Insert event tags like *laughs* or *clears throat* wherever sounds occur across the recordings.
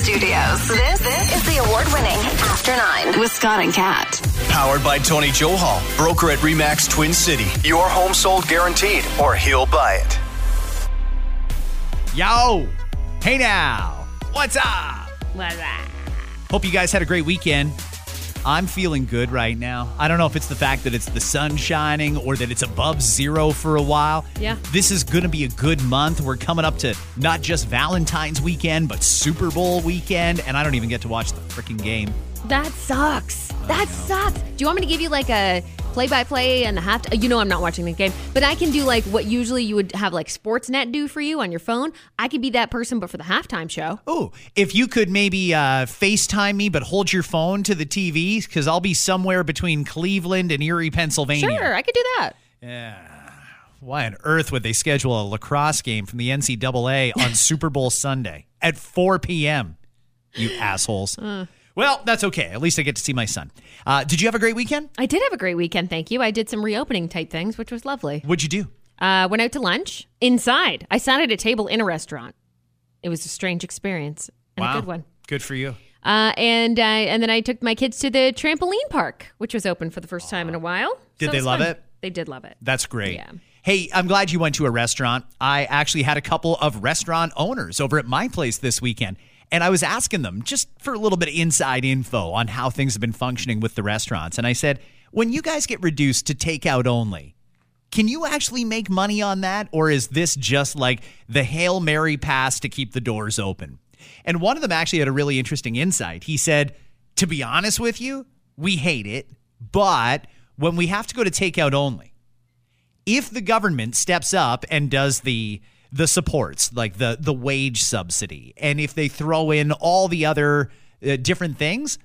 Studios. This, this is the award winning After Nine with Scott and Kat. Powered by Tony Johal, broker at Remax Twin City. Your home sold guaranteed, or he'll buy it. Yo! Hey now! What's up? Hope you guys had a great weekend. I'm feeling good right now. I don't know if it's the fact that it's the sun shining or that it's above zero for a while. Yeah. This is going to be a good month. We're coming up to not just Valentine's weekend, but Super Bowl weekend, and I don't even get to watch the freaking game. That sucks. That sucks. Do you want me to give you like a play by play and a half? You know, I'm not watching the game, but I can do like what usually you would have like Sportsnet do for you on your phone. I could be that person, but for the halftime show. Oh, if you could maybe uh, FaceTime me, but hold your phone to the TV, because I'll be somewhere between Cleveland and Erie, Pennsylvania. Sure, I could do that. Yeah why on earth would they schedule a lacrosse game from the NCAA on *laughs* Super Bowl Sunday at 4 p.m.? You assholes. Well, that's okay. At least I get to see my son. Uh, did you have a great weekend? I did have a great weekend, thank you. I did some reopening type things, which was lovely. What'd you do? Uh, went out to lunch inside. I sat at a table in a restaurant. It was a strange experience and a good one. Good for you. Uh, and uh, and then I took my kids to the trampoline park, which was open for the first time in a while. Did So they love fun. it? They did love it. That's great. Yeah. Hey, I'm glad you went to a restaurant. I actually had a couple of restaurant owners over at my place this weekend, and I was asking them just for a little bit of inside info on how things have been functioning with the restaurants. And I said, when you guys get reduced to takeout only, can you actually make money on that? Or is this just like the Hail Mary pass to keep the doors open? And one of them actually had a really interesting insight. He said, To be honest with you, we hate it, but when we have to go to takeout only, if the government steps up and does the the supports like the the wage subsidy and if they throw in all the other uh, different things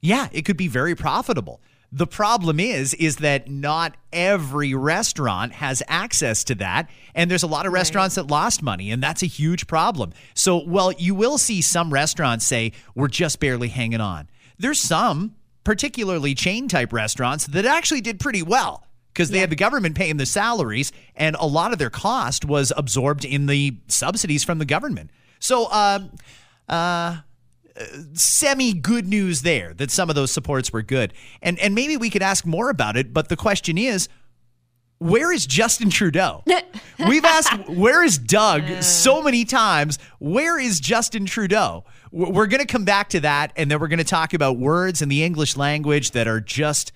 yeah it could be very profitable. The problem is is that not every restaurant has access to that and there's a lot of restaurants that lost money and that's a huge problem. So well you will see some restaurants say we're just barely hanging on. There's some particularly chain type restaurants that actually did pretty well because they had the government paying the salaries and a lot of their cost was absorbed in the subsidies from the government. So, um, uh, semi good news there that some of those supports were good. And and maybe we could ask more about it, but the question is where is Justin Trudeau? *laughs* We've asked where is Doug so many times. Where is Justin Trudeau? We're going to come back to that and then we're going to talk about words in the English language that are just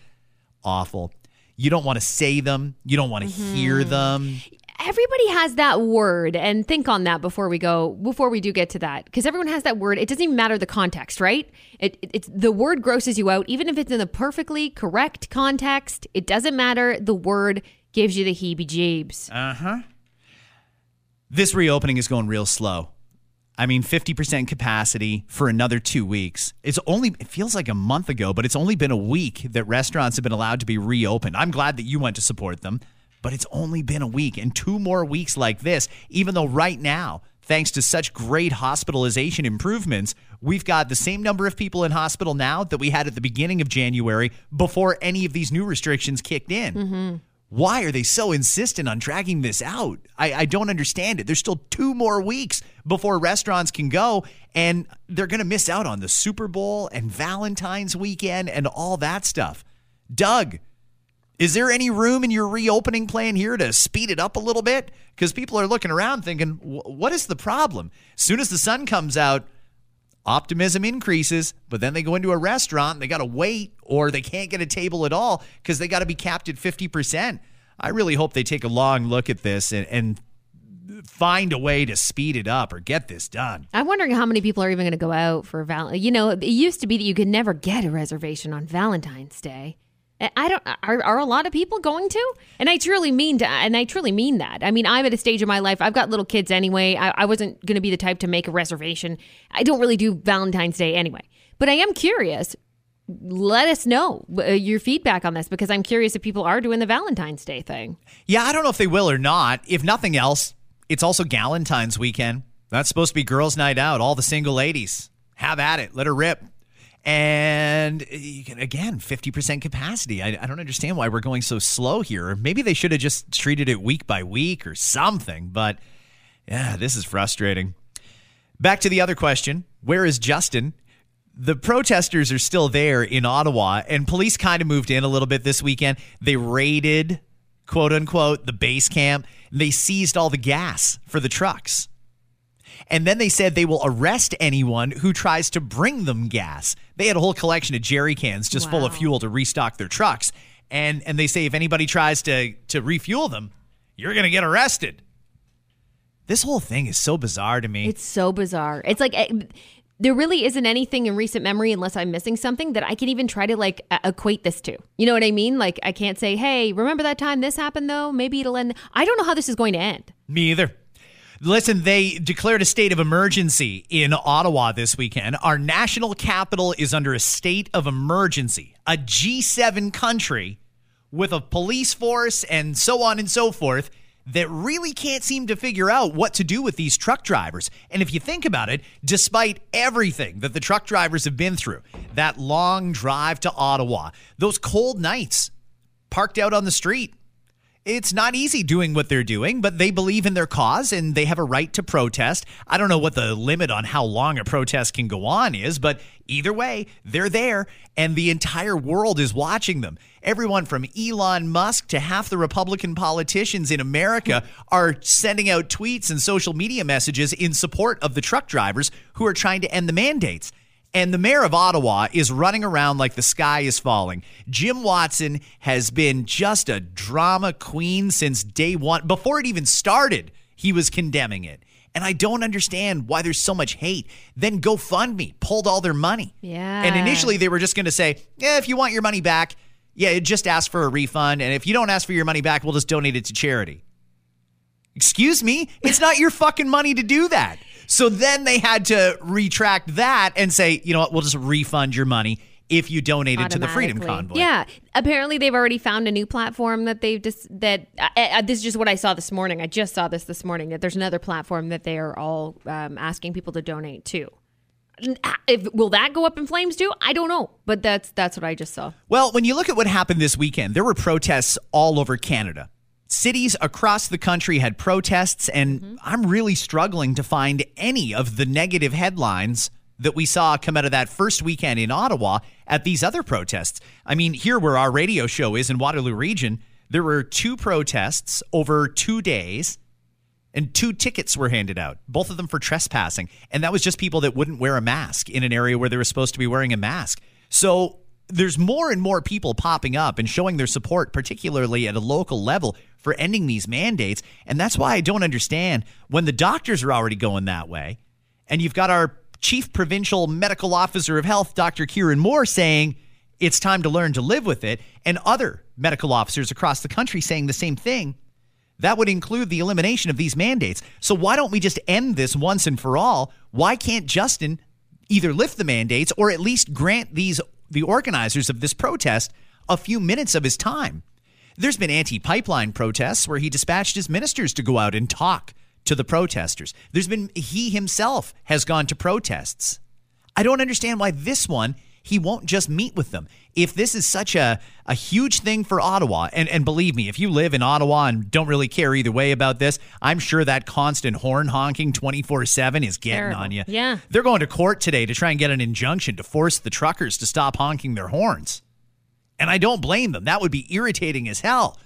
awful. You don't want to say them, you don't want to hear them. Everybody has that word, and think on that before we go. Before we do get to that, because everyone has that word. It doesn't even matter the context, right? It, it, it's the word grosses you out, even if it's in the perfectly correct context. It doesn't matter. The word gives you the heebie-jeebs. Uh-huh this reopening is going real slow. I mean, 50% capacity for another two weeks. It's only, it feels like a month ago, but it's only been a week that restaurants have been allowed to be reopened. I'm glad that you went to support them, but it's only been a week and two more weeks like this, even though right now, thanks to such great hospitalization improvements, we've got the same number of people in hospital now that we had at the beginning of January before any of these new restrictions kicked in. Mm-hmm. Why are they so insistent on dragging this out? I, I don't understand it. There's still two more weeks before restaurants can go, and they're going to miss out on the Super Bowl and Valentine's weekend and all that stuff. Doug, is there any room in your reopening plan here to speed it up a little bit? Because people are looking around thinking, what is the problem? As soon as the sun comes out, optimism increases, but then they go into a restaurant, and they got to wait, or they can't get a table at all because they got to be capped at 50%. I really hope they take a long look at this and, and find a way to speed it up or get this done. I'm wondering how many people are even going to go out for Val. You know, it used to be that you could never get a reservation on Valentine's Day. I- don't. Are, are a lot of people going to? And I truly mean to. And I truly mean that. I mean, I'm at a stage of my life. I've got little kids anyway. I, I wasn't going to be the type to make a reservation. I don't really do Valentine's Day anyway. But I am curious. Let us know uh, your feedback on this because I'm curious if people are doing the Valentine's Day thing. Yeah, I don't know if they will or not. If nothing else, it's also Galentine's weekend. That's supposed to be girls' night out. All the single ladies have at it. Let her rip. And eh, you can, again, 50% capacity. I, I don't understand why we're going so slow here. Maybe they should have just treated it week by week or something. But yeah, this is frustrating. Back to the other question where is Justin? The protesters are still there in Ottawa, and police kind of moved in a little bit this weekend. They raided, quote unquote, the base camp. They seized all the gas for the trucks. And then they said they will arrest anyone who tries to bring them gas. They had a whole collection of jerry cans just full of fuel to restock their trucks. And and they say if anybody tries to to refuel them, you're going to get arrested. This whole thing is so bizarre to me. It's so bizarre. It's like eh, there really isn't anything in recent memory, unless I'm missing something, that I can even try to like equate this to. You know what I mean? Like I can't say, "Hey, remember that time this happened?" Though maybe it'll end. I don't know how this is going to end. Me either. Listen, they declared a state of emergency in Ottawa this weekend. Our national capital is under a state of emergency. A G7 country with a police force and so on and so forth that really can't seem to figure out what to do with these truck drivers. And if you think about it, despite everything that the truck drivers have been through, that long drive to Ottawa, those cold nights parked out on the street, it's not easy doing what they're doing, but they believe in their cause and they have a right to protest. I don't know what the limit on how long a protest can go on is, but either way, they're there and the entire world is watching them. Everyone from Elon Musk to half the Republican politicians in America are sending out tweets and social media messages in support of the truck drivers who are trying to end the mandates. And the mayor of Ottawa is running around like the sky is falling. Jim Watson has been just a drama queen since day one. Before it even started, he was condemning it. And I don't understand why there's so much hate. Then GoFundMe pulled all their money. Yeah. And initially they were just going to say, yeah, if you want your money back, yeah, just ask for a refund. And if you don't ask for your money back, we'll just donate it to charity. Excuse me? It's not your fucking money to do that. So then they had to retract that and say, you know what, we'll just refund your money if you donated to the Freedom. Convoy. Yeah, apparently they've already found a new platform that they've just that uh, uh, this is just what I saw this morning. I just saw this this morning that there's another platform that they are all um, asking people to donate to. If, will that go up in flames too? I don't know, but that's that's what I just saw. Well, when you look at what happened this weekend, there were protests all over Canada. Cities across the country had protests, and mm-hmm. I'm really struggling to find any of the negative headlines that we saw come out of that first weekend in Ottawa at these other protests. I mean, here where our radio show is in Waterloo Region, there were two protests over two days and two tickets were handed out, both of them for trespassing. And that was just people that wouldn't wear a mask in an area where they were supposed to be wearing a mask. So there's more and more people popping up and showing their support, particularly at a local level, for ending these mandates. And that's why I don't understand when the doctors are already going that way. And you've got our chief provincial medical officer of health, Dr. Kieran Moore, saying it's time to learn to live with it, and other medical officers across the country saying the same thing. That would include the elimination of these mandates. So why don't we just end this once and for all? Why can't Justin either lift the mandates or at least grant these the organizers of this protest a few minutes of his time? There's been anti-pipeline protests where he dispatched his ministers to go out and talk to the protesters. There's been he himself has gone to protests. I don't understand why this one he won't just meet with them. If this is such a, a huge thing for Ottawa, and, and believe me, if you live in Ottawa and don't really care either way about this, I'm sure that constant horn honking 24 7 is getting Terrible. on you. Yeah. They're going to court today to try and get an injunction to force the truckers to stop honking their horns. And I don't blame them. That would be irritating as hell.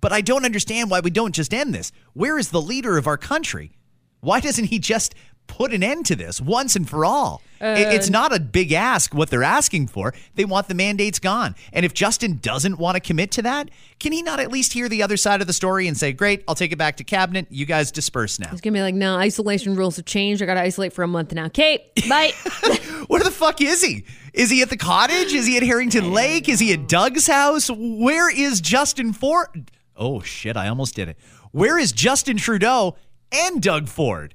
But I don't understand why we don't just end this. Where is the leader of our country? Why doesn't he just put an end to this once and for all? It- it's uh. not a big ask what they're asking for. They want the mandates gone. And if Justin doesn't want to commit to that, can he not at least hear the other side of the story and say, Great, I'll take it back to cabinet. You guys disperse now? It's gonna be like, no, isolation rules have changed. I got to isolate for a month now. Kate, bye. *laughs* Where the fuck is he? Is he at the cottage? Is he at Harrington Lake? Is he at Doug's house? Where is Justin Ford? Oh shit, I almost did it. Where is Justin Trudeau and Doug Ford?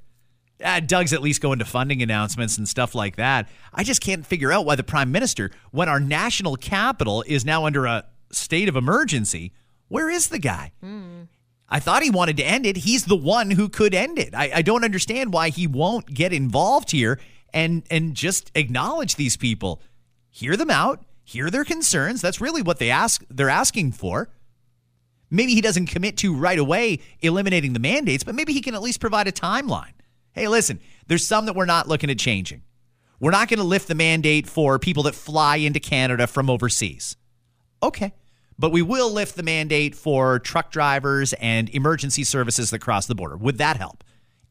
Uh, Doug's at least going to funding announcements and stuff like that. I just can't figure out why the prime minister, when our national capital is now under a state of emergency, where is the guy? I thought he wanted to end it. He's the one who could end it. I, I don't understand why he won't get involved here and and just acknowledge these people, hear them out, hear their concerns. That's really what they ask. They're asking for. Maybe he doesn't commit to right away eliminating the mandates, but maybe he can at least provide a timeline. Hey, listen, there's some that we're not looking at changing. We're not going to lift the mandate for people that fly into Canada from overseas. Okay. But we will lift the mandate for truck drivers and emergency services that cross the border. Would that help?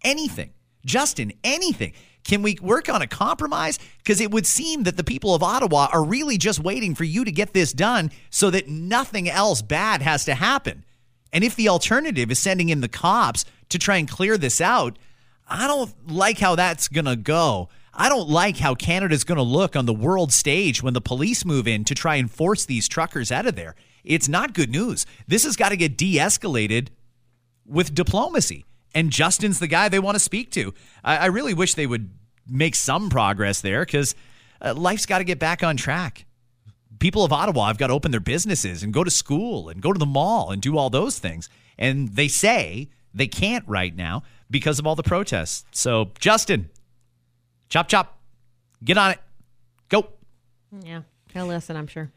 Anything. Justin, anything. Can we work on a compromise? Because it would seem that the people of Ottawa are really just waiting for you to get this done so that nothing else bad has to happen. And if the alternative is sending in the cops to try and clear this out, I don't like how that's going to go. I don't like how Canada's going to look on the world stage when the police move in to try and force these truckers out of there. It's not good news. This has got to get de escalated with diplomacy. And Justin's the guy they want to speak to. I, I really wish they would make some progress there because uh, life's got to get back on track. People of Ottawa have got to open their businesses and go to school and go to the mall and do all those things. And they say they can't right now because of all the protests. So, Justin, Chop, chop. Get on it. Go. Yeah, he'll listen, I'm sure.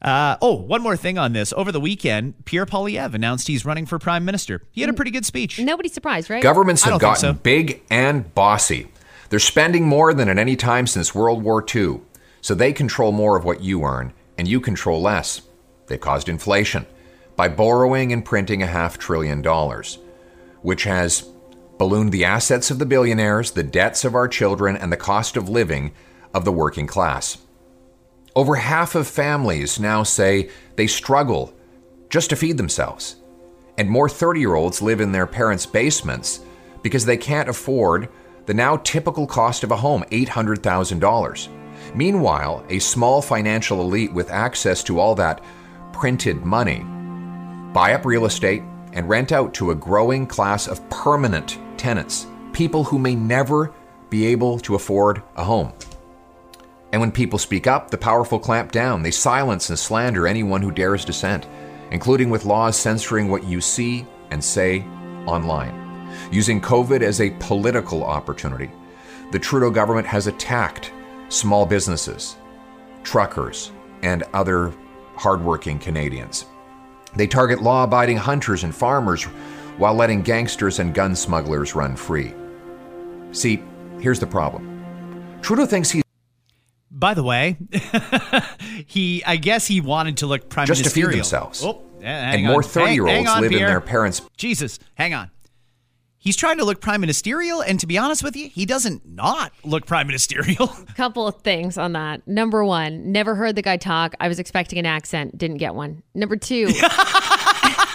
Uh, oh, one more thing on this. Over the weekend, Pierre Poilievre announced he's running for prime minister. He had a pretty good speech. Nobody's surprised, right? Governments have gotten so. big and bossy. They're spending more than at any time since World War II, so they control more of what you earn, and you control less. They've caused inflation by borrowing and printing a half trillion dollars, which has ballooned the assets of the billionaires, the debts of our children, and the cost of living of the working class. Over half of families now say they struggle just to feed themselves. And more 30 year olds live in their parents' basements because they can't afford the now typical cost of a home $800,000. Meanwhile, a small financial elite with access to all that printed money buy up real estate and rent out to a growing class of permanent tenants, people who may never be able to afford a home. And when people speak up, the powerful clamp down. They silence and slander anyone who dares dissent, including with laws censoring what you see and say online. Using COVID as a political opportunity, the Trudeau government has attacked small businesses, truckers, and other hardworking Canadians. They target law abiding hunters and farmers while letting gangsters and gun smugglers run free. See, here's the problem Trudeau thinks he's By the way, *laughs* he I guess he wanted to look prime ministerial. just to feed ministerial. themselves. Oh, yeah, hang and on. more 30 year Hang- hang olds on, live in Pierre. their parents' Jesus, hang on. He's trying to look prime ministerial, and to be honest with you, he doesn't not look prime ministerial. *laughs* Couple of things on that. Number one, never heard the guy talk. I was expecting an accent, didn't get one. Number two, *laughs*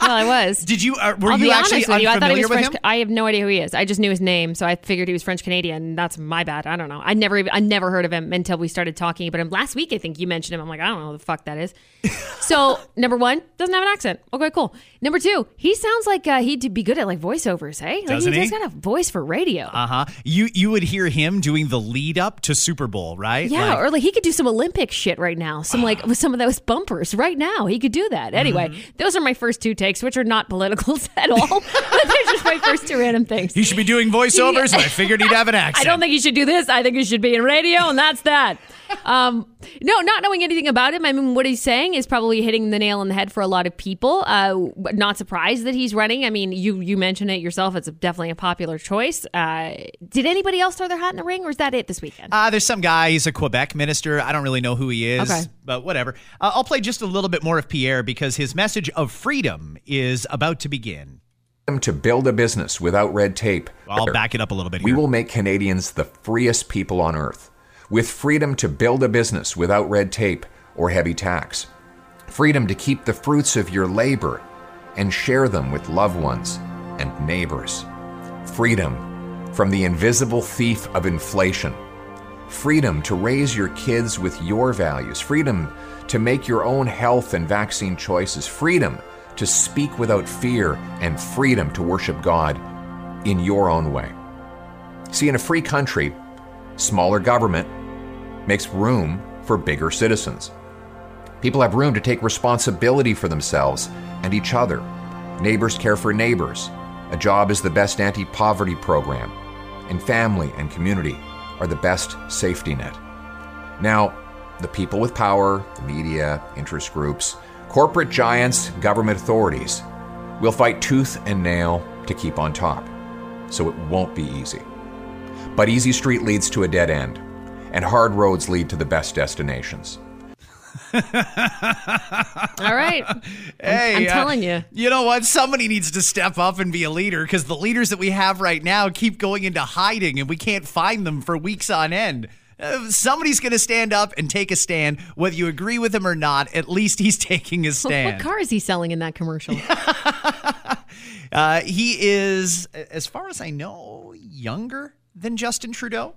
well, I was. Did you? Uh, were I'll you be actually honest with you. I thought he was with French. him? I have no idea who he is. I just knew his name, so I figured he was French Canadian. That's my bad. I don't know. I never, even, I never heard of him until we started talking about him last week. I think you mentioned him. I'm like, I don't know who the fuck that is. *laughs* so number one, doesn't have an accent. Okay, cool. Number two, he sounds like uh, he'd be good at like voiceovers. Hey, like Doesn't he he? just got a voice for radio. Uh huh. You you would hear him doing the lead up to Super Bowl, right? Yeah, Like- or like he could do some Olympic shit right now. Some like with *sighs* some of those bumpers right now. He could do that. Anyway, Mm-hmm. those are my first two takes, which are not political *laughs* at all. *laughs* They're just my first two random things. he should be doing voiceovers, and I figured he'd have an accent. *laughs* I don't think he should do this. I think he should be in radio, and that's that. Um, no, not knowing anything about him. I mean, what he's saying is probably hitting the nail on the head for a lot of people. Uh, not surprised that he's running. I mean, you you mentioned it yourself. It's definitely a popular choice. Uh, did anybody else throw their hat in the ring, or is that it this weekend? Uh, there's some guy, he's a Quebec minister. I don't really know who he is, Okay. but whatever. Uh, I'll play just a little bit more of Pierre because his message of freedom is about to begin. to build a business without red tape. I'll back it up a little bit We will make Canadians the freest people on earth, with freedom to build a business without red tape or heavy tax. Freedom to keep the fruits of your labor and share them with loved ones and neighbors. Freedom from the invisible thief of inflation. Freedom to raise your kids with your values. Freedom to make your own health and vaccine choices. Freedom to speak without fear. And freedom to worship God in your own way. See, in a free country, smaller government makes room for bigger citizens. People have room to take responsibility for themselves and each other. Neighbors care for neighbors. A job is the best anti poverty program. And family and community are the best safety net. Now, the people with power, the media, interest groups, corporate giants, government authorities will fight tooth and nail to keep on top. So it won't be easy. But easy street leads to a dead end, and hard roads lead to the best destinations. *laughs* All right. *laughs* Hey, I'm uh, telling you. You know what? Somebody needs to step up and be a leader because the leaders that we have right now keep going into hiding and we can't find them for weeks on end. Uh, somebody's going to stand up and take a stand, whether you agree with him or not. At least he's *laughs* taking a stand. What car is he selling in that commercial? Uh, he is, as far as I know, younger than Justin Trudeau.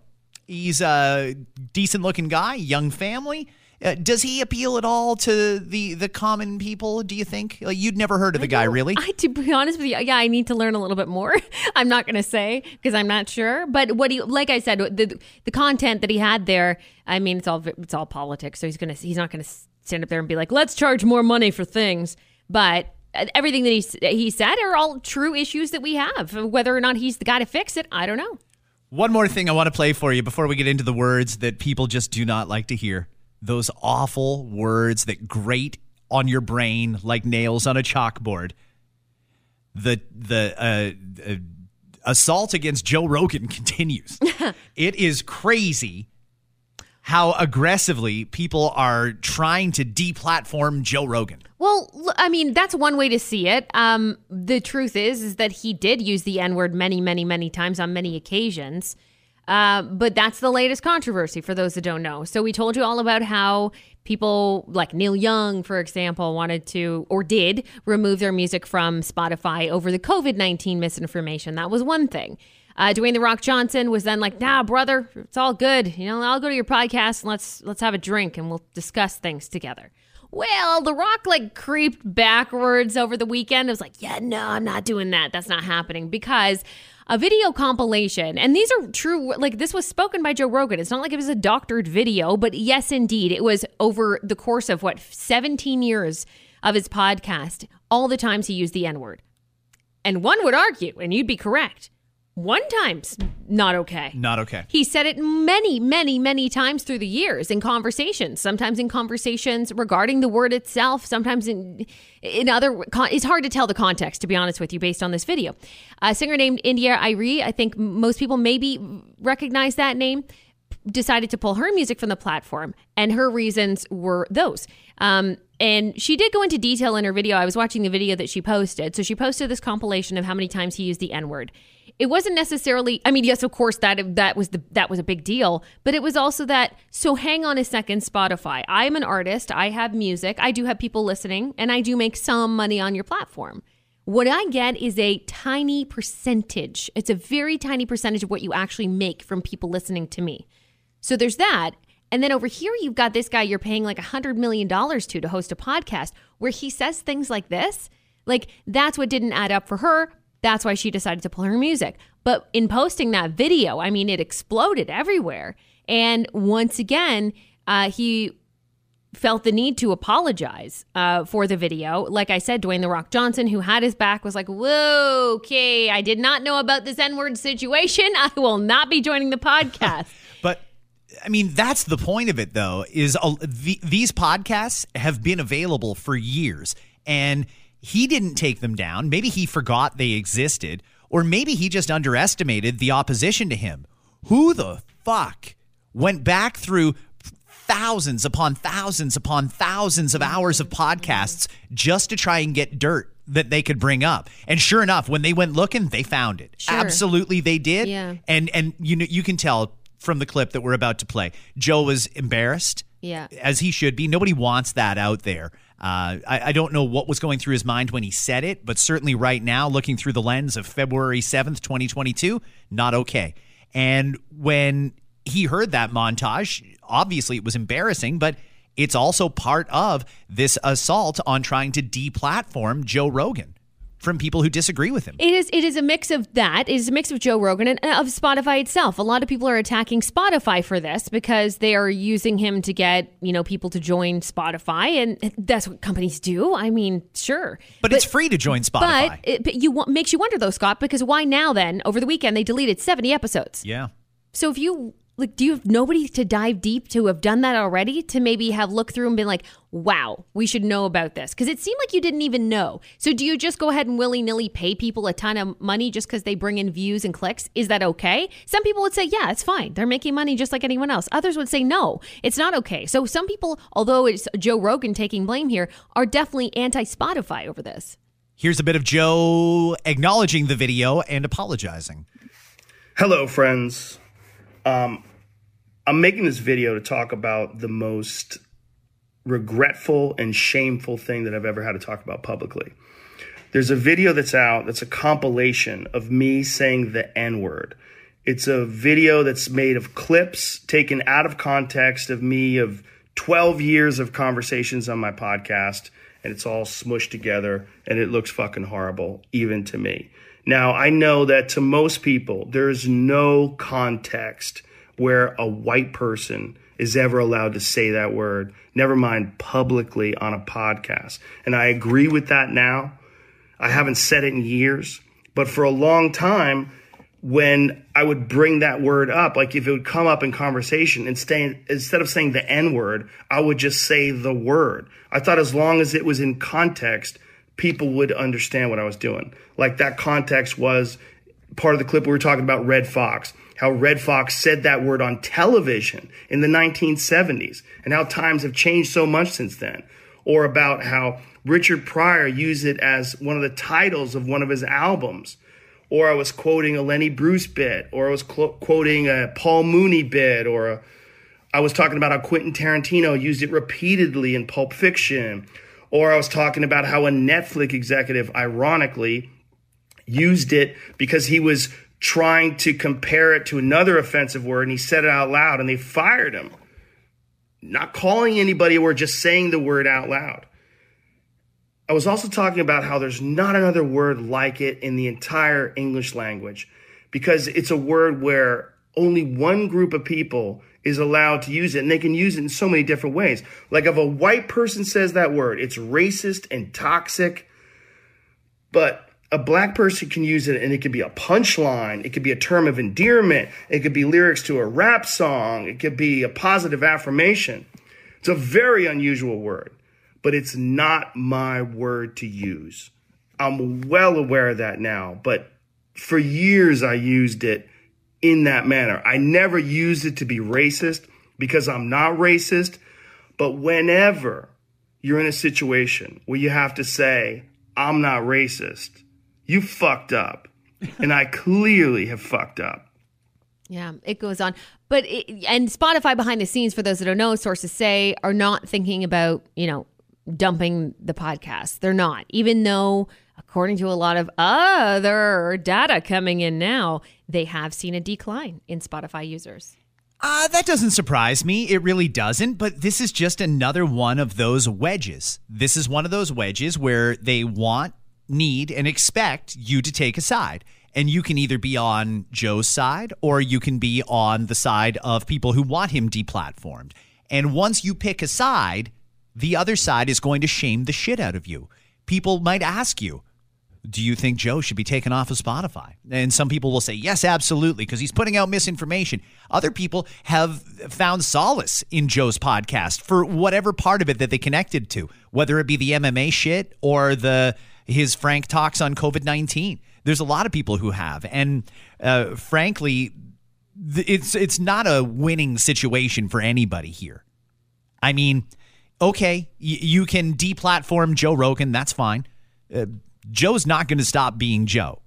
He's a decent looking guy, young family. Uh, does he appeal at all to the the common people? Do you think? Like, you'd never heard of the guy, really? I, to be honest with you, yeah, I need to learn a little bit more. *laughs* I'm not going to say because I'm not sure. But what he, like I said, the the content that he had there, I mean, it's all it's all politics. So he's gonna he's not going to stand up there and be like, let's charge more money for things. But uh, everything that he he said are all true issues that we have. Whether or not he's the guy to fix it, I don't know. One more thing I want to play for you before we get into the words that people just do not like to hear. Those awful words that grate on your brain like nails on a chalkboard. The the uh, uh, assault against Joe Rogan *laughs* continues. *laughs* it is crazy how aggressively people are trying to deplatform Joe Rogan. Well, I mean, that's one way to see it. Um, the truth is, is that he did use the N word many, many, many times on many occasions. Uh, but that's the latest controversy for those that don't know. So we told you all about how people like Neil Young, for example, wanted to or did remove their music from Spotify over the COVID nineteen misinformation. That was one thing. Uh, Dwayne the Rock Johnson was then like, "Nah, brother, it's all good. You know, I'll go to your podcast and let's let's have a drink and we'll discuss things together." Well, The Rock like creeped backwards over the weekend. It was like, yeah, no, I'm not doing that. That's not happening because a video compilation, and these are true, like this was spoken by Joe Rogan. It's not like it was a doctored video, but yes, indeed, it was over the course of what, 17 years of his podcast, all the times he used the N word. And one would argue, and you'd be correct, one time's not okay. Not okay. He said it many, many, many times through the years in conversations. Sometimes in conversations regarding the word itself. Sometimes in in other. It's hard to tell the context, to be honest with you, based on this video. A singer named India Arie. I think most people maybe recognize that name. Decided to pull her music from the platform, and her reasons were those. Um, and she did go into detail in her video. I was watching the video that she posted. So she posted this compilation of how many times he used the N word it wasn't necessarily i mean yes of course that that was the that was a big deal but it was also that so hang on a second spotify. I'm an artist. I have music. I do have people listening and i do make some money on your platform. What i get is a tiny percentage. It's a very tiny percentage of what you actually make from people listening to me. So there's that. And then over here you've got this guy you're paying like a hundred million dollars to to host a podcast where he says things like this. Like that's what didn't add up for her that's why she decided to pull her music. But in posting that video, I mean, it exploded everywhere. And once again, uh, he felt the need to apologize uh, for the video. Like I said, Dwayne The Rock Johnson, who had his back, was like, Whoa, okay, I did not know about this N word situation. *laughs* I will not be joining the podcast. *laughs* But I mean, that's the point of it, though. Is uh, the, these podcasts have been available for years, and he didn't take them down. Maybe he forgot they existed, or maybe he just underestimated the opposition to him. Who the fuck went back through thousands upon thousands upon thousands of hours of podcasts just to try and get dirt that they could bring up? And sure enough, when they went looking, they found it. Sure. Absolutely, they did. Yeah. And and you know you can tell from the clip that we're about to play. Joe was embarrassed. Yeah. As he should be. Nobody wants that out there. Uh, I, I don't know what was going through his mind when he said it, but certainly right now, looking through the lens of February 7th, 2022, not okay. And when he heard that montage, obviously it was embarrassing, but it's also part of this assault on trying to deplatform Joe Rogan from people who disagree with him. It is. It is a mix of that. It is a mix of Joe Rogan and of Spotify itself. A lot of people are attacking Spotify for this because they are using him to get you know people to join Spotify, and that's what companies do. I mean, sure, But, it's free to join Spotify. But it but you makes you wonder though, Scott, because why now? Then over the weekend they deleted seventy episodes. yeah. So if you like do you have nobody to dive deep to have done that already to maybe have looked through and been like wow we should know about this? Because it seemed like you didn't even know. So do you just go ahead and willy-nilly pay people a ton of money just because they bring in views and clicks? Is that okay? Some people would say yeah it's fine. They're making money just like anyone else. Others would say no it's not okay. So some people although it's joe rogan taking blame here are definitely anti-spotify over this. Here's a bit of Joe acknowledging the video and apologizing. Hello, friends. Um, I'm making this video to talk about the most regretful and shameful thing that I've ever had to talk about publicly. There's a video that's out that's a compilation of me saying the N word. It's a video that's made of clips taken out of context of me of 12 years of conversations on my podcast, and it's all smushed together, and it looks fucking horrible, even to me. Now, I know that to most people, there's no context where a white person is ever allowed to say that word, never mind publicly on a podcast. And I agree with that now. I haven't said it in years, but for a long time, when I would bring that word up, like if it would come up in conversation, instead instead of saying the N word, I would just say the word. I thought as long as it was in context, people would understand what I was doing. Like that context was part of the clip we were talking about Redd Foxx, how Redd Foxx said that word on television in the 1970s, and how times have changed so much since then. Or about how Richard Pryor used it as one of the titles of one of his albums. Or I was quoting a Lenny Bruce bit, or I was quoting a Paul Mooney bit, or a, I was talking about how Quentin Tarantino used it repeatedly in Pulp Fiction, or I was talking about how a Netflix executive, ironically, used it because he was trying to compare it to another offensive word and he said it out loud and they fired him. Not calling anybody or just saying the word out loud. I was also talking about how there's not another word like it in the entire English language because it's a word where only one group of people is allowed to use it and they can use it in so many different ways. Like if a white person says that word, it's racist and toxic, but a black person can use it and it could be a punchline, it could be a term of endearment, it could be lyrics to a rap song, it could be a positive affirmation. It's a very unusual word, but it's not my word to use. I'm well aware of that now, but for years I used it in that manner. I never used it to be racist because I'm not racist, but whenever you're in a situation where you have to say, I'm not racist, you fucked up. *laughs* and I clearly have fucked up. Yeah, it goes on. But it, and Spotify behind the scenes for those that don't know, sources say are not thinking about, you know, dumping the podcast. They're not. Even though according to a lot of other data coming in now, they have seen a decline in Spotify users. Uh, that doesn't surprise me. It really doesn't. But this is just another one of those wedges. This is one of those wedges where they want, need, and expect you to take a side. And you can either be on Joe's side or you can be on the side of people who want him deplatformed. And once you pick a side, the other side is going to shame the shit out of you. People might ask you, do you think Joe should be taken off of Spotify? And some people will say, yes, absolutely, because he's putting out misinformation. Other people have found solace in Joe's podcast for whatever part of it that they connected to, whether it be the MMA shit or the his frank talks on COVID 19. There's a lot of people who have. And uh, frankly, it's, it's not a winning situation for anybody here. I mean, okay, y- you can deplatform Joe Rogan, that's fine. Uh, Joe's not going to stop being Joe.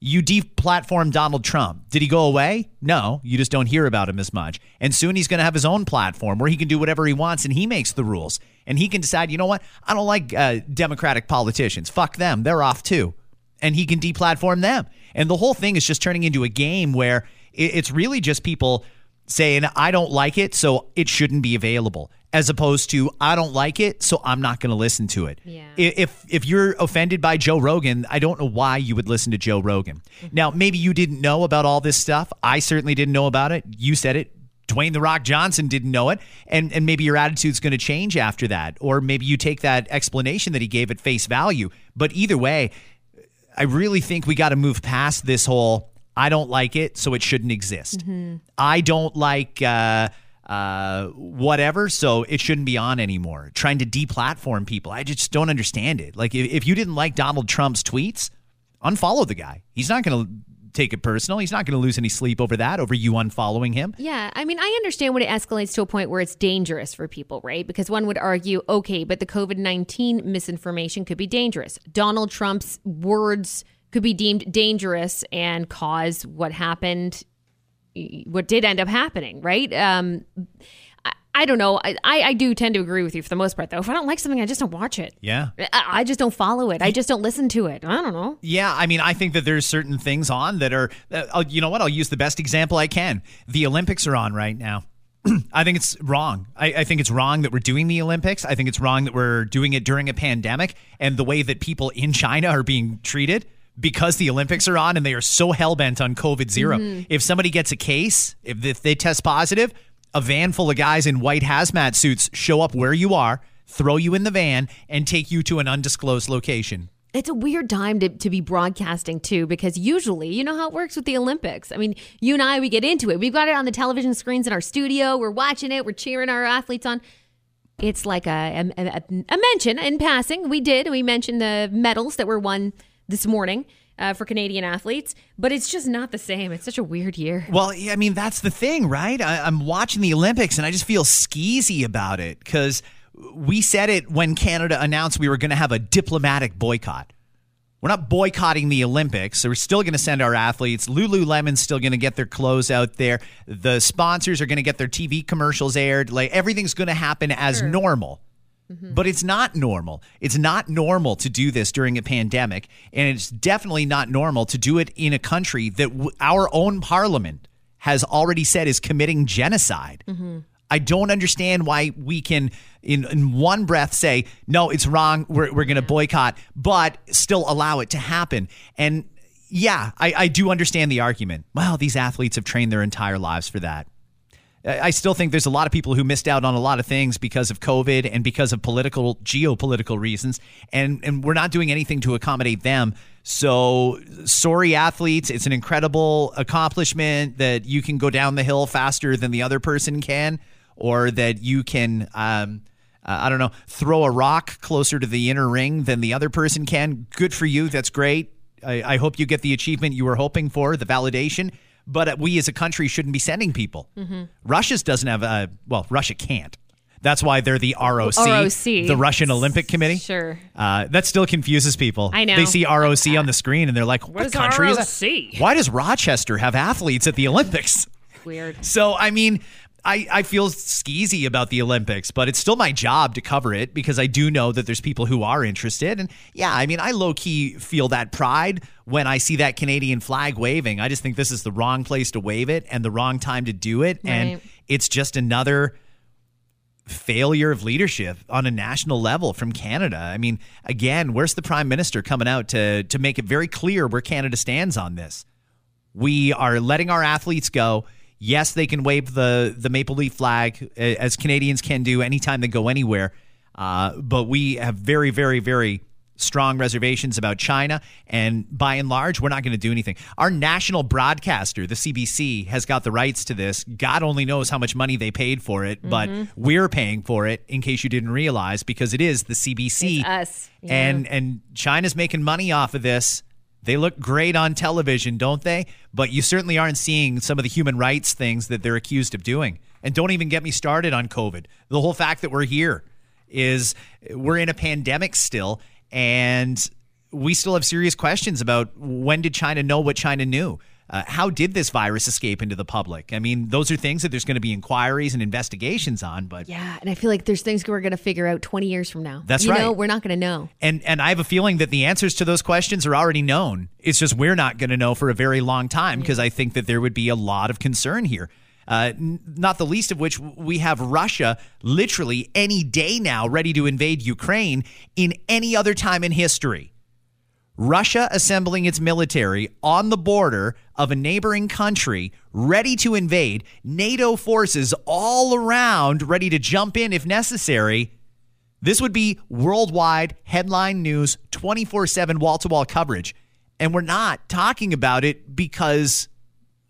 You deplatform Donald Trump. Did he go away? No, you just don't hear about him as much. And soon he's going to have his own platform where he can do whatever he wants and he makes the rules. And he can decide, you know what? I don't like uh, Democratic politicians. Fuck them. They're off too. And he can deplatform them. And the whole thing is just turning into a game where it's really just people saying, I don't like it, so it shouldn't be available as opposed to I don't like it, so I'm not going to listen to it. Yeah. If if you're offended by Joe Rogan, I don't know why you would listen to Joe Rogan. Mm-hmm. Now, maybe you didn't know about all this stuff. I certainly didn't know about it. You said it. Dwayne the Rock Johnson didn't know it, and and maybe your attitude's going to change after that, or maybe you take that explanation that he gave at face value. But either way, I really think we got to move past this whole I don't like it, so it shouldn't exist. I don't like uh, uh, whatever, so it shouldn't be on anymore. Trying to deplatform people, I just don't understand it. Like, if, if you didn't like Donald Trump's tweets, unfollow the guy. He's not going to take it personal. He's not going to lose any sleep over that, over you unfollowing him. Yeah, I mean, I understand when it escalates to a point where it's dangerous for people, right? Because one would argue, okay, but the COVID 19 misinformation could be dangerous. Donald Trump's words could be deemed dangerous and cause what happened, what did end up happening, right? Um, I, I don't know. I, I do tend to agree with you for the most part, though. If I don't like something, I just don't watch it. Yeah. I, I just don't follow it. I just don't listen to it. I don't know. Yeah, I mean, I think that there's certain things on that are, uh, you know what? I'll use the best example I can. The Olympics are on right now. *clears throat* I think it's wrong. I, I think it's wrong that we're doing the Olympics. I think it's wrong that we're doing it during a pandemic and the way that people in China are being treated because the Olympics are on and they are so hell bent on COVID 0 mm-hmm. If somebody gets a case, if, if they test positive, a van full of guys in white hazmat suits show up where you are, throw you in the van, and take you to an undisclosed location. It's a weird time to, to be broadcasting too, because usually, you know how it works with the Olympics. I mean, you and I, we get into it. We've got it on the television screens in our studio. We're watching it. We're cheering our athletes on. It's like a, a, a, a mention in passing. We did. We mentioned the medals that were won this morning uh, for Canadian athletes, but it's just not the same. It's such a weird year. Well, yeah, I mean, that's the thing, right? I, I'm watching the Olympics and I just feel skeezy about it because we said it when Canada announced we were going to have a diplomatic boycott. We're not boycotting the Olympics. So we're still going to send our athletes. Lululemon's still going to get their clothes out there. The sponsors are going to get their TV commercials aired. Like everything's going to happen as normal. Mm-hmm. But it's not normal. It's not normal to do this during a pandemic. And it's definitely not normal to do it in a country that w- our own parliament has already said is committing genocide. Mm-hmm. I don't understand why we can, in, in one breath, say, no, it's wrong. We're, we're going to boycott, but still allow it to happen. And yeah, I, I do understand the argument. Well, these athletes have trained their entire lives for that. I still think there's a lot of people who missed out on a lot of things because of COVID and because of political, geopolitical reasons, and and we're not doing anything to accommodate them. So sorry, athletes. It's an incredible accomplishment that you can go down the hill faster than the other person can, or that you can. Um, uh, I don't know, throw a rock closer to the inner ring than the other person can. Good for you. That's great. I, I hope you get the achievement you were hoping for, the validation. But uh, we as a country shouldn't be sending people. Russia's doesn't have a, well, Russia can't. That's why they're the ROC, ROC. the Russian Olympic Committee. Sure. Uh, that still confuses people. I know. They see ROC on the screen and they're like, what, is country is ROC? that? Why does Rochester have athletes at the Olympics? Weird. So, I mean, I, I feel skeezy about the Olympics, but it's still my job to cover it because I do know that there's people who are interested. And yeah, I mean, I low key feel that pride when I see that Canadian flag waving. I just think this is the wrong place to wave it and the wrong time to do it. And it's just another failure of leadership on a national level from Canada. I mean, again, where's the prime minister coming out to to make it very clear where Canada stands on this? We are letting our athletes go. Yes, they can wave the the maple leaf flag as Canadians can do anytime they go anywhere. Uh, but we have very, very, very strong reservations about China, and by and large, we're not going to do anything. Our national broadcaster, the CBC, has got the rights to this. God only knows how much money they paid for it, but we're paying for it. In case you didn't realize, because it is the CBC, It's us. Yeah. and and China's making money off of this. They look great on television, don't they? But you certainly aren't seeing some of the human rights things that they're accused of doing. And don't even get me started on COVID. The whole fact that we're here is we're in a pandemic still, and we still have serious questions about when did China know what China knew? Uh, how did this virus escape into the public? I mean, those are things that there's going to be inquiries and investigations on, but Yeah, and I feel like there's things we're going to figure out 20 years from now. That's you know, right. we're not going to know. And and I have a feeling that the answers to those questions are already known. It's just we're not going to know for a very long time because I think that there would be a lot of concern here. Uh, n- not the least of which we have Russia literally any day now ready to invade Ukraine in any other time in history. Russia assembling its military on the border of a neighboring country, ready to invade, NATO forces all around, ready to jump in if necessary. This would be worldwide headline news, 24 7 wall to wall coverage. and we're not talking about it because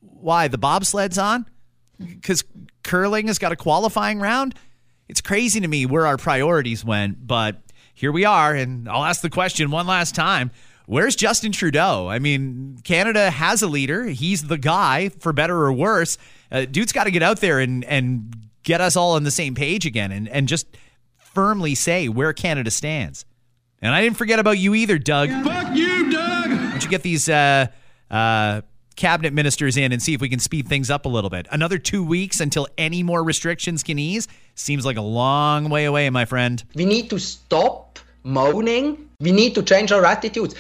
why? The bobsled's on? Because curling has got a qualifying round? It's crazy to me where our priorities went, but here we are. And I'll ask the question one last time. Where's Justin Trudeau? I mean, Canada has a leader. He's the guy, for better or worse. Uh, dude's got to get out there and, and get us all on the same page again and, and just firmly say where Canada stands. And I didn't forget about you either, Doug. Fuck you, Doug! Why don't you get these uh, uh, cabinet ministers in and see if we can speed things up a little bit? Another two weeks until any more restrictions can ease seems like a long way away, my friend. We need to stop moaning. We need to change our attitudes.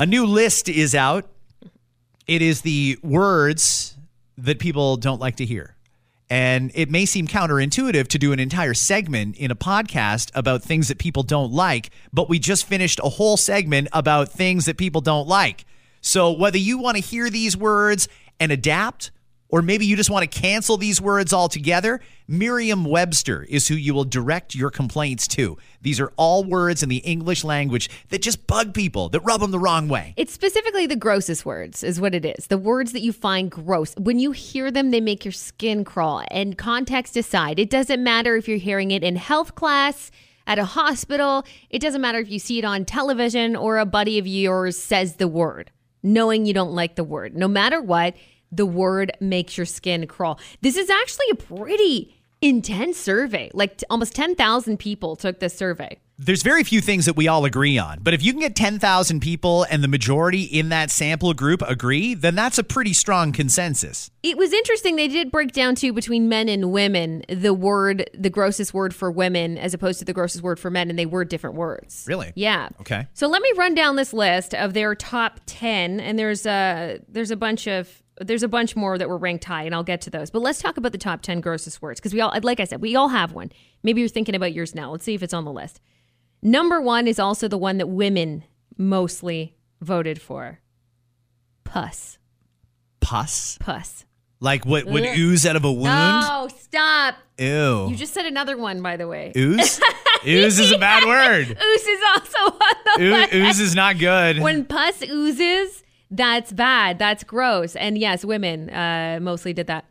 A new list is out. It is the words that people don't like to hear. And it may seem counterintuitive to do an entire segment in a podcast about things that people don't like, but we just finished a whole segment about things that people don't like. So whether you want to hear these words and adapt, or maybe you just want to cancel these words altogether, Merriam Webster is who you will direct your complaints to. These are all words in the English language that just bug people, that rub them the wrong way. It's specifically the grossest words, is what it is. The words that you find gross. When you hear them, they make your skin crawl. And context aside, it doesn't matter if you're hearing it in health class, at a hospital, it doesn't matter if you see it on television or a buddy of yours says the word, knowing you don't like the word. No matter what, the word makes your skin crawl. This is actually a pretty intense survey. Like t- almost 10,000 people took this survey. There's very few things that we all agree on, but if you can get 10,000 people and the majority in that sample group agree, then that's a pretty strong consensus. It was interesting. They did break down too between men and women the word, the grossest word for women as opposed to the grossest word for men, and they were different words. Really? Yeah. Okay. So let me run down this list of their top 10, and there's a there's a bunch of there's a bunch more that were ranked high, and I'll get to those. But let's talk about the top 10 grossest words because we all, like I said, we all have one. Maybe you're thinking about yours now. Let's see if it's on the list. Number one is also the one that women mostly voted for. Puss. Pus? Puss. Like what would ooze out of a wound? Oh, stop. Ew. You just said another one, by the way. ooze? *laughs* ooze is a bad *laughs* word. Ooze is also *laughs* on the Ooze, list. ooze is not good. When pus oozes, that's bad. That's gross. And yes, women uh, mostly did that.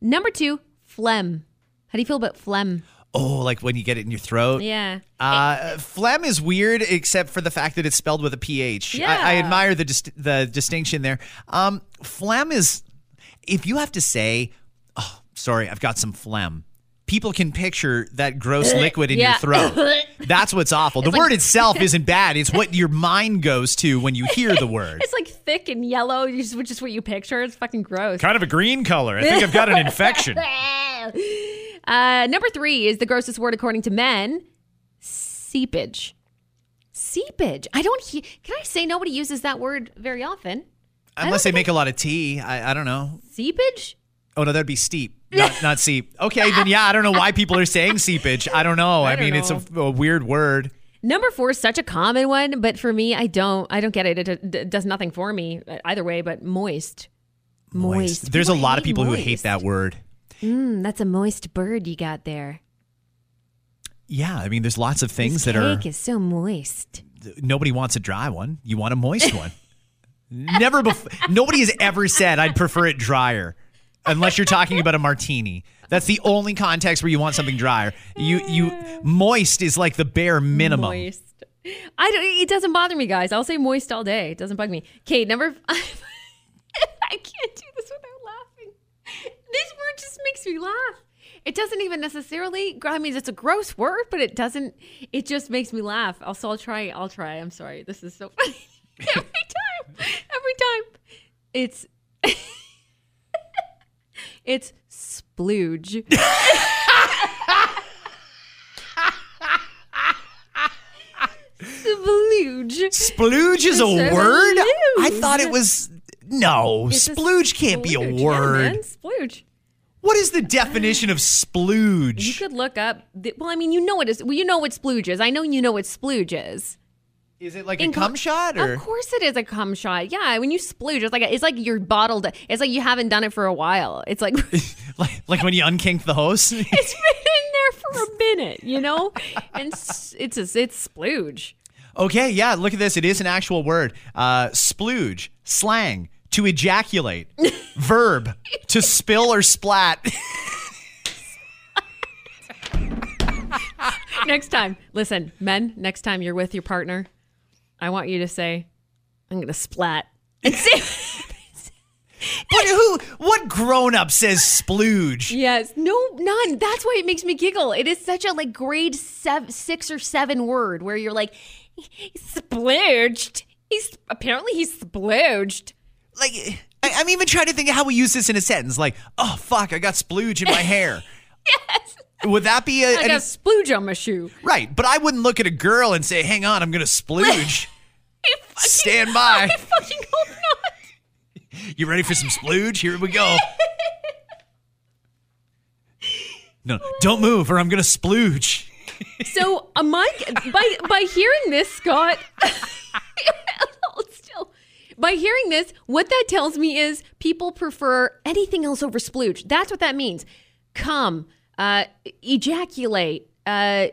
Number two, phlegm. How do you feel about phlegm? oh, like when you get it in your throat? Yeah. Uh, phlegm is weird, except for the fact that it's spelled with a ph. I, I admire the dist- the distinction there. Um, phlegm is if you have to say, "Oh, sorry, I've got some phlegm." People can picture that gross *laughs* liquid in your throat. *laughs* That's what's awful. The word itself *laughs* isn't bad. It's what your mind goes to when you hear the word. It's like thick and yellow, you just- which is what you picture. It's fucking gross. kind of a green color. I think I've got an infection. Uh, number three is the grossest word according to men seepage. Seepage. I don't hear. Can I say nobody uses that word very often? Unless they make a lot of tea. I, I don't know. Seepage? Oh no, that'd be steep, not not seep. Okay, then yeah, I don't know why people are saying seepage. I don't know. *laughs* I, don't mean, it's a, a weird word. Number four is such a common one, but for me, I don't. I don't get it. It, d- does nothing for me either way. But moist, moist. There's a lot of people who hate that word. Mm, that's a moist bird you got there. Yeah, I mean, there's lots of things this that are cake is so moist. nobody wants a dry one. You want a moist one. *laughs* Never before. Nobody has ever said I'd prefer it drier, unless you're talking about a martini. That's the only context where you want something drier. You you moist is like the bare minimum. Moist. I don't. It doesn't bother me, guys. I'll say moist all day. It doesn't bug me. Kate, number. *laughs* I can't do this without laughing. This word just makes me laugh. It doesn't even necessarily. I mean, it's a gross word, but it doesn't. It just makes me laugh. Also, I'll try. I'll try. I'm sorry. This is so *laughs* funny. every time. Every time. It's. *laughs* it's splooge. *laughs* Splooge. Splooge is a a word. I thought it was no. It's Splooge can't be a. Yeah, word. man, splooge. What is the definition of splooge? You could look up. The, well, I mean, you know what is. Well, you know what splooge is. I know you know what splooge is. Is it like a In co- cum shot or Of course, it is a cum shot. Yeah, when you splooge, it's like it's like you're bottled. It's like you haven't done it for a while. It's like *laughs* like, like when you unkink the hose? *laughs* It's been in there for a minute, you know. And s- it's a, it's splooge. Okay, yeah, look at this. It is an actual word. Uh, splooge, slang, to ejaculate. *laughs* Verb, to spill or splat. next time, listen, men, next time you're with your partner, I want you to say, I'm going to splat. *laughs* And but who, what grown up says splooge? yes, no, none. That's why it makes me giggle. It is such a like grade seven, six or seven word where you're like, he splooged. He's apparently he's splooged. Like, I, I'm even trying to think of how we use this in a sentence. Like, oh, fuck, I got splooge in my hair. *laughs* Yes. Would that be a, I an- got splooge on my shoe. right? But I wouldn't look at a girl and say, "Hang on, I'm gonna splooge." *laughs* *laughs* I fucking- Stand *laughs* by. I fucking hope not. You ready for some splooge? Here we go. *laughs* No, don't move, or I'm gonna splooge. So, uh, Mike, by by hearing this, Scott, still. By hearing this, what that tells me is people prefer anything else over splooge. That's what that means. Come, uh, ejaculate, uh,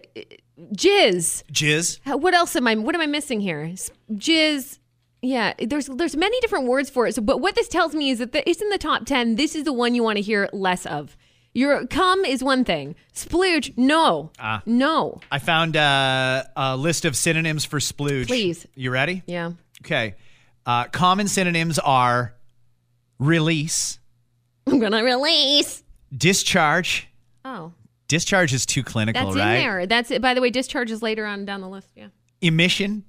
jizz. Jizz. How- What else am I? What am I missing here? Jizz. Yeah, there's there's many different words for it. So, but what this tells me is that the, it's in the top ten. This is the one you want to hear less of. Your cum is one thing. Splooge, no, no. I found uh, a list of synonyms for splooge. Please. You ready? Yeah. Okay. Uh, common synonyms are release, I'm gonna release. discharge. Oh, Discharge is too clinical, that's right? in there. That's it. By the way, discharge is later on down the list. Yeah. Emission.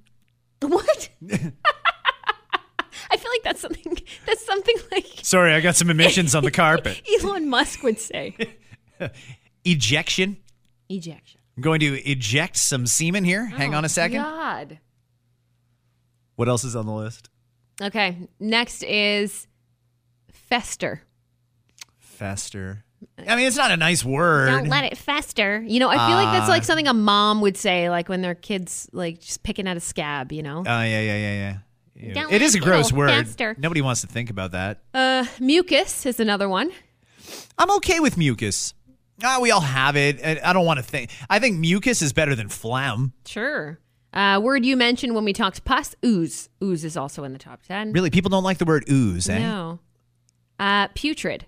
What? *laughs* I feel like that's something. That's something like Sorry, I got some emissions on the carpet. *laughs* Elon Musk would say. *laughs* Ejection. Ejection. I'm going to eject some semen here. Hang on a oh, second. Oh, God. What else is on the list? Okay. Next is fester. Fester. I mean, it's not a nice word. Don't let it fester. You know, I feel like that's Uh, like something a mom would say, like when their kids like just picking at a scab. You know. Oh yeah, yeah, yeah, yeah. Ew. Don't It let is a it gross go word. faster. Nobody wants to think about that. Uh, mucus is another one. I'm okay with mucus. Ah, we all have it. and I don't want to think. I think mucus is better than phlegm. Sure. Uh, word you mentioned when we talked pus, ooze. Ooze is also in the top ten. Really, people don't like the word ooze, eh? No. Uh, putrid.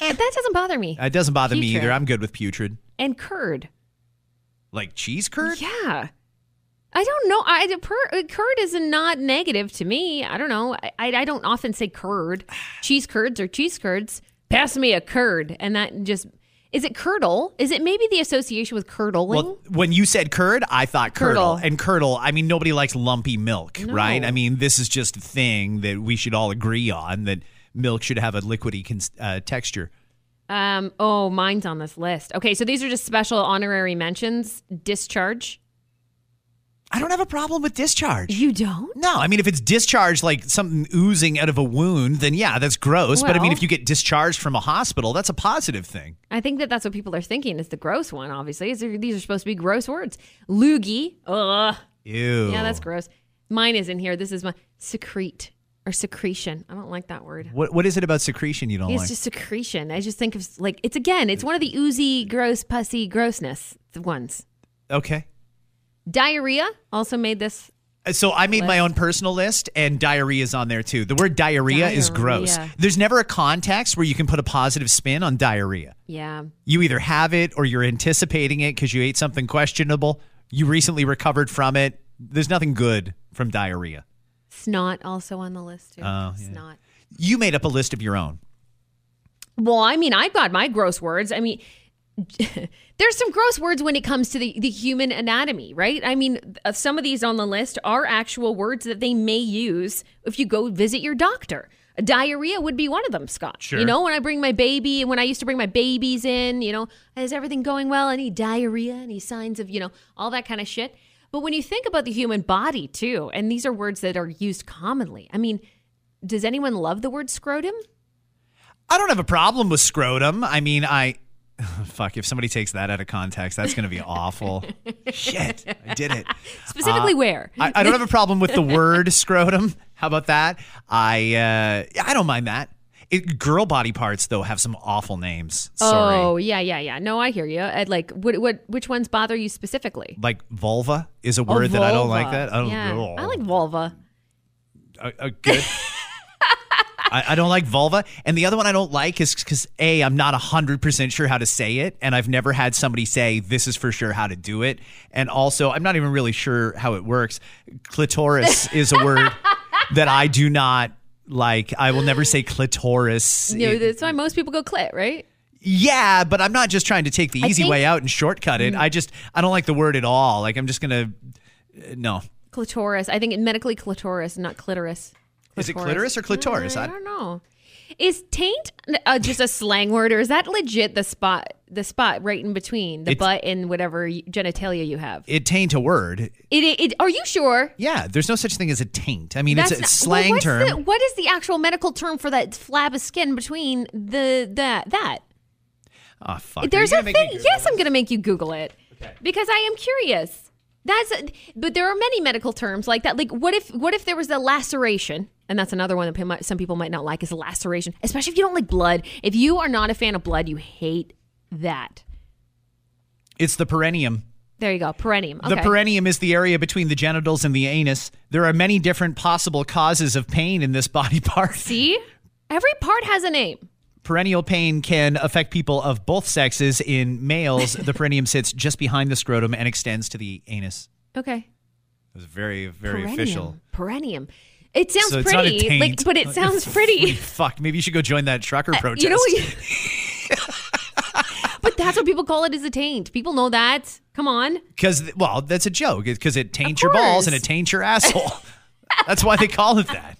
And that doesn't bother me. It doesn't bother me Putrid. either. I'm good with putrid. and curd. Like cheese curd? Yeah. I don't know. I the per, uh, curd is not negative to me. I don't know. I, I I don't often say curd. Cheese curds or cheese curds. Pass me a curd, and that just is it curdle? Is it maybe the association with curdling? Well, when you said curd, I thought curdle. Curdle. And curdle, I mean, nobody likes lumpy milk, No. right? I mean, this is just a thing that we should all agree on that milk should have a liquidy cons- uh, texture. um. Oh, mine's on this list. Okay, so these are just special honorary mentions. Discharge. I don't have a problem with discharge. You don't. No, I mean, if it's discharged like something oozing out of a wound, then yeah, that's gross. but I mean, if you get discharged from a hospital, that's a positive thing. I think that that's what people are thinking. Is the gross one? Obviously, These are- these are supposed to be gross words. Loogie. Ugh. Ew. Yeah, that's gross. Mine is in here. This is my secrete or secretion. I don't like that word. What What is it about secretion you don't It's like? It's just secretion. I just think of like it's again. It's one of the oozy, gross, pussy grossness ones. okay. Diarrhea also made this. Uh, so I made my own personal list, and diarrhea is on there too. The word diarrhea, is gross. There's never a context where you can put a positive spin on diarrhea. Yeah. You either have it or you're anticipating it because you ate something questionable. You recently recovered from it. There's nothing good from diarrhea. Snot also on the list too. Oh, yeah. Snot. You made up a list of your own. Well, I mean, I've got my gross words. I mean, *laughs* there's some gross words when it comes to the, the human anatomy, right? I mean, uh, some of these on the list are actual words that they may use if you go visit your doctor. Diarrhea would be one of them, Scott. Sure. You know, when I bring my baby and when I used to bring my babies in, you know, is everything going well? Any diarrhea? Any signs of, you know, all that kind of shit? But when you think about the human body too, and these are words that are used commonly, I mean, does anyone love the word scrotum? I don't have a problem with scrotum. I mean, I. *laughs* Fuck, if somebody takes that out of context, that's going to be *laughs* awful. Shit, I did it. Specifically, where? I, I don't have a problem with the word scrotum. How about that? I uh, I don't mind that. It, girl body parts though have some awful names. Sorry. Oh yeah, yeah, yeah. No, I hear you. I'd like what what which ones bother you specifically? Like vulva is a Oh, word that I don't like that. I don't yeah, oh. I like vulva. uh, uh, good. *laughs* I, I don't like vulva, and the other one I don't like is because a I'm not hundred percent sure how to say it, and I've never had somebody say this is for sure how to do it, and also I'm not even really sure how it works. Clitoris is a word *laughs* that I do not like. I will never say clitoris. *gasps* It- that's why most people go clit, right? yeah, but I'm not just trying to take the I easy think- Mm. way out and shortcut it. I just I don't like the word at all. Like I'm just gonna uh, no. Clitoris. I think it medically clitoris, not clitoris. Is it clitoris or clitoris? I I- don't know. Is taint uh, just a slang word, or is that legit the spot, the spot right in between the It's- butt and whatever genitalia you have? It taint a word. It, it, it- Are you sure? Yeah, there's no such thing as a taint. I mean, it's a not- slang well, term. the- what is the actual medical term for that flab of skin between the that that? oh fuck! There's a gonna thing. Yes, I'm going to make you Google it because I am curious. That's, but there are many medical terms like that. Like, what if, what if there was a laceration? And that's another one that some people might not like is a laceration, especially if you don't like blood. If you are not a fan of blood, you hate that. It's the perineum. There you go, perineum. Okay. The perineum is the area between the genitals and the anus. There are many different possible causes of pain in this body *laughs* part. See, every part has a name. Perineal pain can affect people of both sexes. In males, the perineum sits just behind the scrotum and extends to the anus. Okay. It was very, very Perineum. official. Perineum. It sounds So it's not a pretty, taint. like, but it sounds *laughs* pretty. Fuck, maybe you should go join that trucker uh, protest. You know what? *laughs* *laughs* but that's what people call it is a taint. People know that. Come on. Because, well, that's a joke. Because it taints your balls and course. it taints your asshole. that's why they call it that.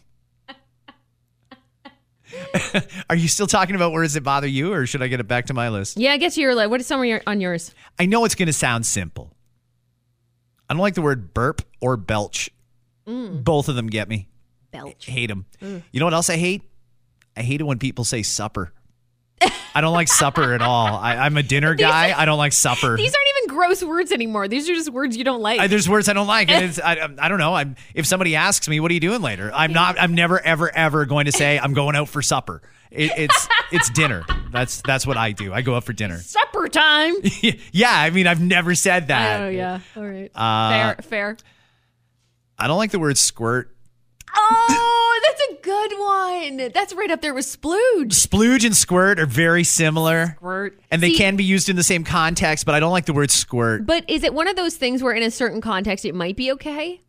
*laughs* Are you still talking about where does it bother you, or should I get it back to my list? Yeah, get to your list. What is some of your on yours? I know it's going to sound simple. I don't like the word burp or belch. Mm. Both of them get me. Belch. Hate them. Mm. You know what else I hate? I hate it when people say supper. I don't like supper at all. I, I'm a dinner guy. I don't like supper. These aren't even gross words anymore. These are just words you don't like. I, there's words I don't like, *laughs* it's, I, I don't know. I'm if somebody asks me, "What are you doing later?" I'm not. I'm never, ever, ever going to say I'm going out for supper. It, it's it's dinner. That's that's what I do. I go out for dinner. Supper time. *laughs* yeah, I mean, I've never said that. oh yeah. All right. Uh, fair. Fair. I don't like the word squirt. Oh, that's a good one. That's right up there with splooge. Splooge and squirt are very similar, Squirt. and they See, can be used in the same context. But I don't like the word squirt. But is it one of those things where, in a certain context, it might be okay?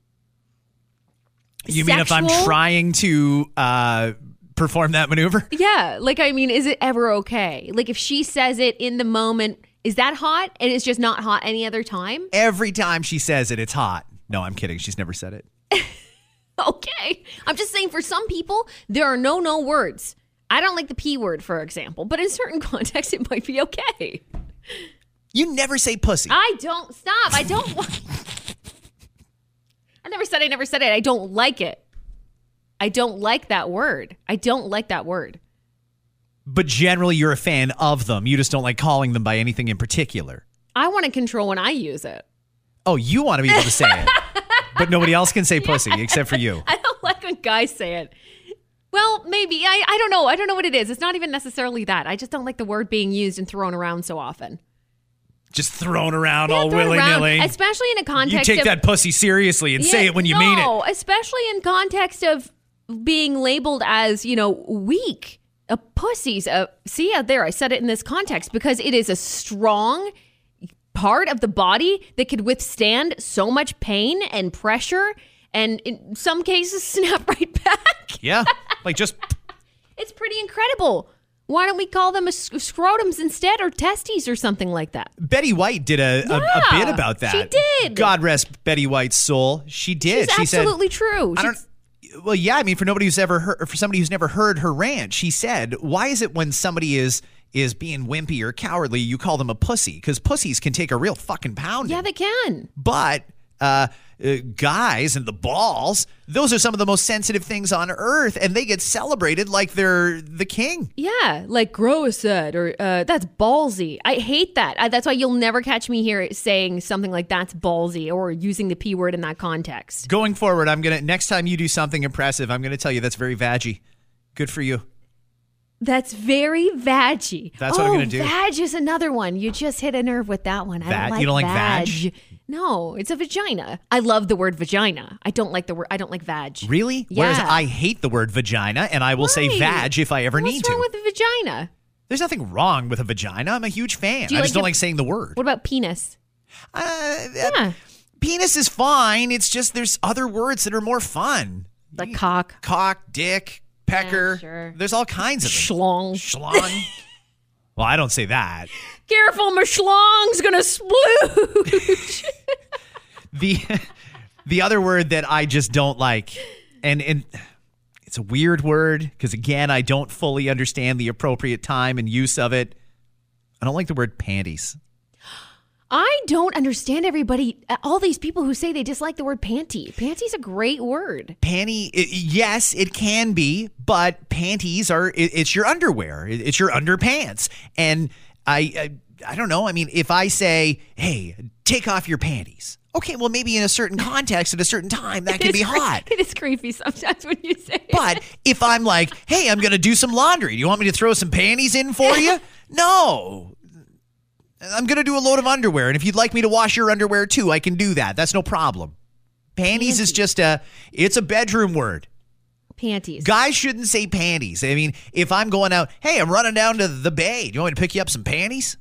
You mean if I'm trying to uh, perform that maneuver? *laughs* Yeah. Like, I mean, is it ever okay? Like, if she says it in the moment, is that hot? And it's just not hot any other time? Every time she says it, it's hot. No, I'm kidding. She's never said it. *laughs* *laughs* Okay. I'm just saying, for some people, there are no no words. I don't like the P word, for example, but in certain *laughs* contexts, it might be okay. You never say pussy. I don't stop. I don't *laughs* want. I never said I never said it. I don't like it. I don't like that word. I don't like that word. but generally you're a fan of them. You just don't like calling them by anything in particular. I want to control when I use it. Oh, you want to be able to say it, but nobody else can say *laughs* pussy except for you. *laughs* I don't like when guys say it. Well, maybe. I, I don't know. I don't know what it is. It's not even necessarily that. I just don't like the word being used and thrown around so often. Just thrown around Yeah, all thrown willy around, nilly. Especially in a context. You context take of that pussy seriously and say Yeah, it when you mean it. No, especially in context of being labeled as, you know, weak. A pussy's a see out there, I said it in this context because it is a strong part of the body that could withstand so much pain and pressure and in some cases *laughs* snap right back. Yeah, *laughs* like just It's pretty incredible. Why don't we call them a sc- scrotums instead or testes or something like that? Betty White did a, a, a bit about that. she did. God rest Betty White's soul. She did. It's she said, absolutely true. I don't. She's- Well, yeah. I mean, for nobody who's ever heard, for somebody who's never heard her rant, she said, "Why is it when somebody is is being wimpy or cowardly, you call them a pussy? Because pussies can take a real fucking pound. yeah, they can. but uh, uh, guys and the balls, those are some of the most sensitive things on earth, and they get celebrated like they're the king. Yeah, like Groa said, or uh, that's ballsy. I hate that. I, that's why you'll never catch me here saying something like that's ballsy or using the p word in that context. Going forward, I'm gonna next time you do something impressive, I'm gonna tell you that's very vaggy. Good for you. That's very vaggy. That's what I'm Oh, gonna do. Vag is another one. You just hit a nerve with that one. I Vag- don't like you don't like vag? No, it's a vagina. I love the word vagina. I don't like the word. I don't like vag. Really? Yeah. Whereas I hate the word vagina, and I will say Why? vag if I ever What's need to. wrong with the vagina? There's nothing wrong with a vagina. I'm a huge fan. Do you I like just don't the- like saying the word. What about penis? Uh, Yeah, Penis is fine. It's just there's other words that are more fun. like cock, Cock, dick, pecker. sure. There's all kinds of them. schlong. Schlong. *laughs* well, I don't say that. Careful, my schlong's gonna splooge. *laughs* The the other word that I just don't like, and and it's a weird word because again, I don't fully understand the appropriate time and use of it. I don't like the word panties. I don't understand everybody. Uh, all these people who say they dislike the word panty. Panty's a great word. Panty, i yes, it can be, but panties are it, it's your underwear, It- it's your underpants, and I, I I don't know. I mean, if I say, "Hey, take off your panties," okay, well, maybe in a certain context at a certain time that *laughs* can be cre- hot. *laughs* It is creepy sometimes when you say it. But if I'm like, "Hey, I'm going to do some laundry. Do you want me to throw some panties in for you?" *laughs* No. I'm going to do a load of underwear, and if you'd like me to wash your underwear too, I can do that. That's no problem. Panties is just a it's a bedroom word. panties. Guys shouldn't say panties. I mean, if I'm going out, hey, I'm running down to the bay. Do you want me to pick you up some panties?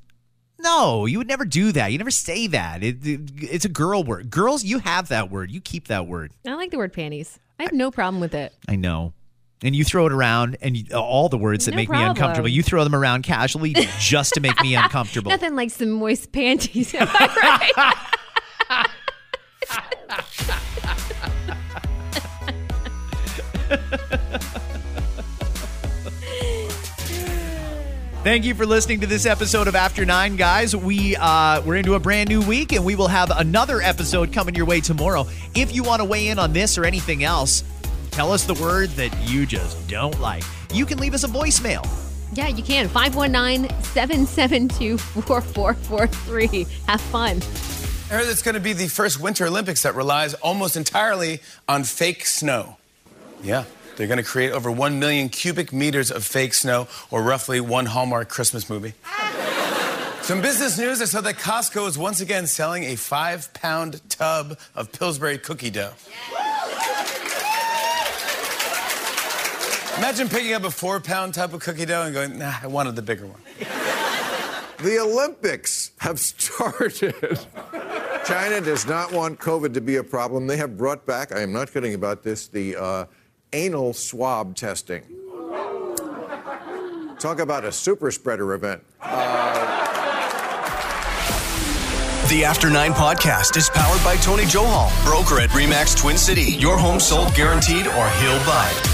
No, you would never do that. You never say that. It, it- it's a girl word. Girls, you have that word. You keep that word. I like the word panties. I have no problem with it. I know. And you throw it around, and you, all the words that No make me uncomfortable, you throw them around casually just to make me *laughs* uncomfortable. Nothing like some moist panties. Am I right? Thank you for listening to this episode of After Nine, guys. We uh, we're into a brand new week, and we will have another episode coming your way tomorrow. If you want to weigh in on this or anything else, tell us the word that you just don't like. You can leave us a voicemail. yeah, you can. 519 772 4443. Have fun. I heard it's going to be the first Winter Olympics that relies almost entirely on fake snow. Yeah, they're going to create over 1 million cubic meters of fake snow, or roughly one Hallmark Christmas movie. *laughs* Some business news I saw that Costco is once again selling a five pound tub of Pillsbury cookie dough. Imagine picking up a four pound tub of cookie dough and going, nah, I wanted the bigger one. *laughs* The Olympics have started. China does not want COVID to be a problem. They have brought back, I am not kidding about this, the uh, anal swab testing. Talk about a super spreader event. The After Nine podcast is powered by Tony Johal, broker at Remax Twin City. Your home sold guaranteed or he'll buy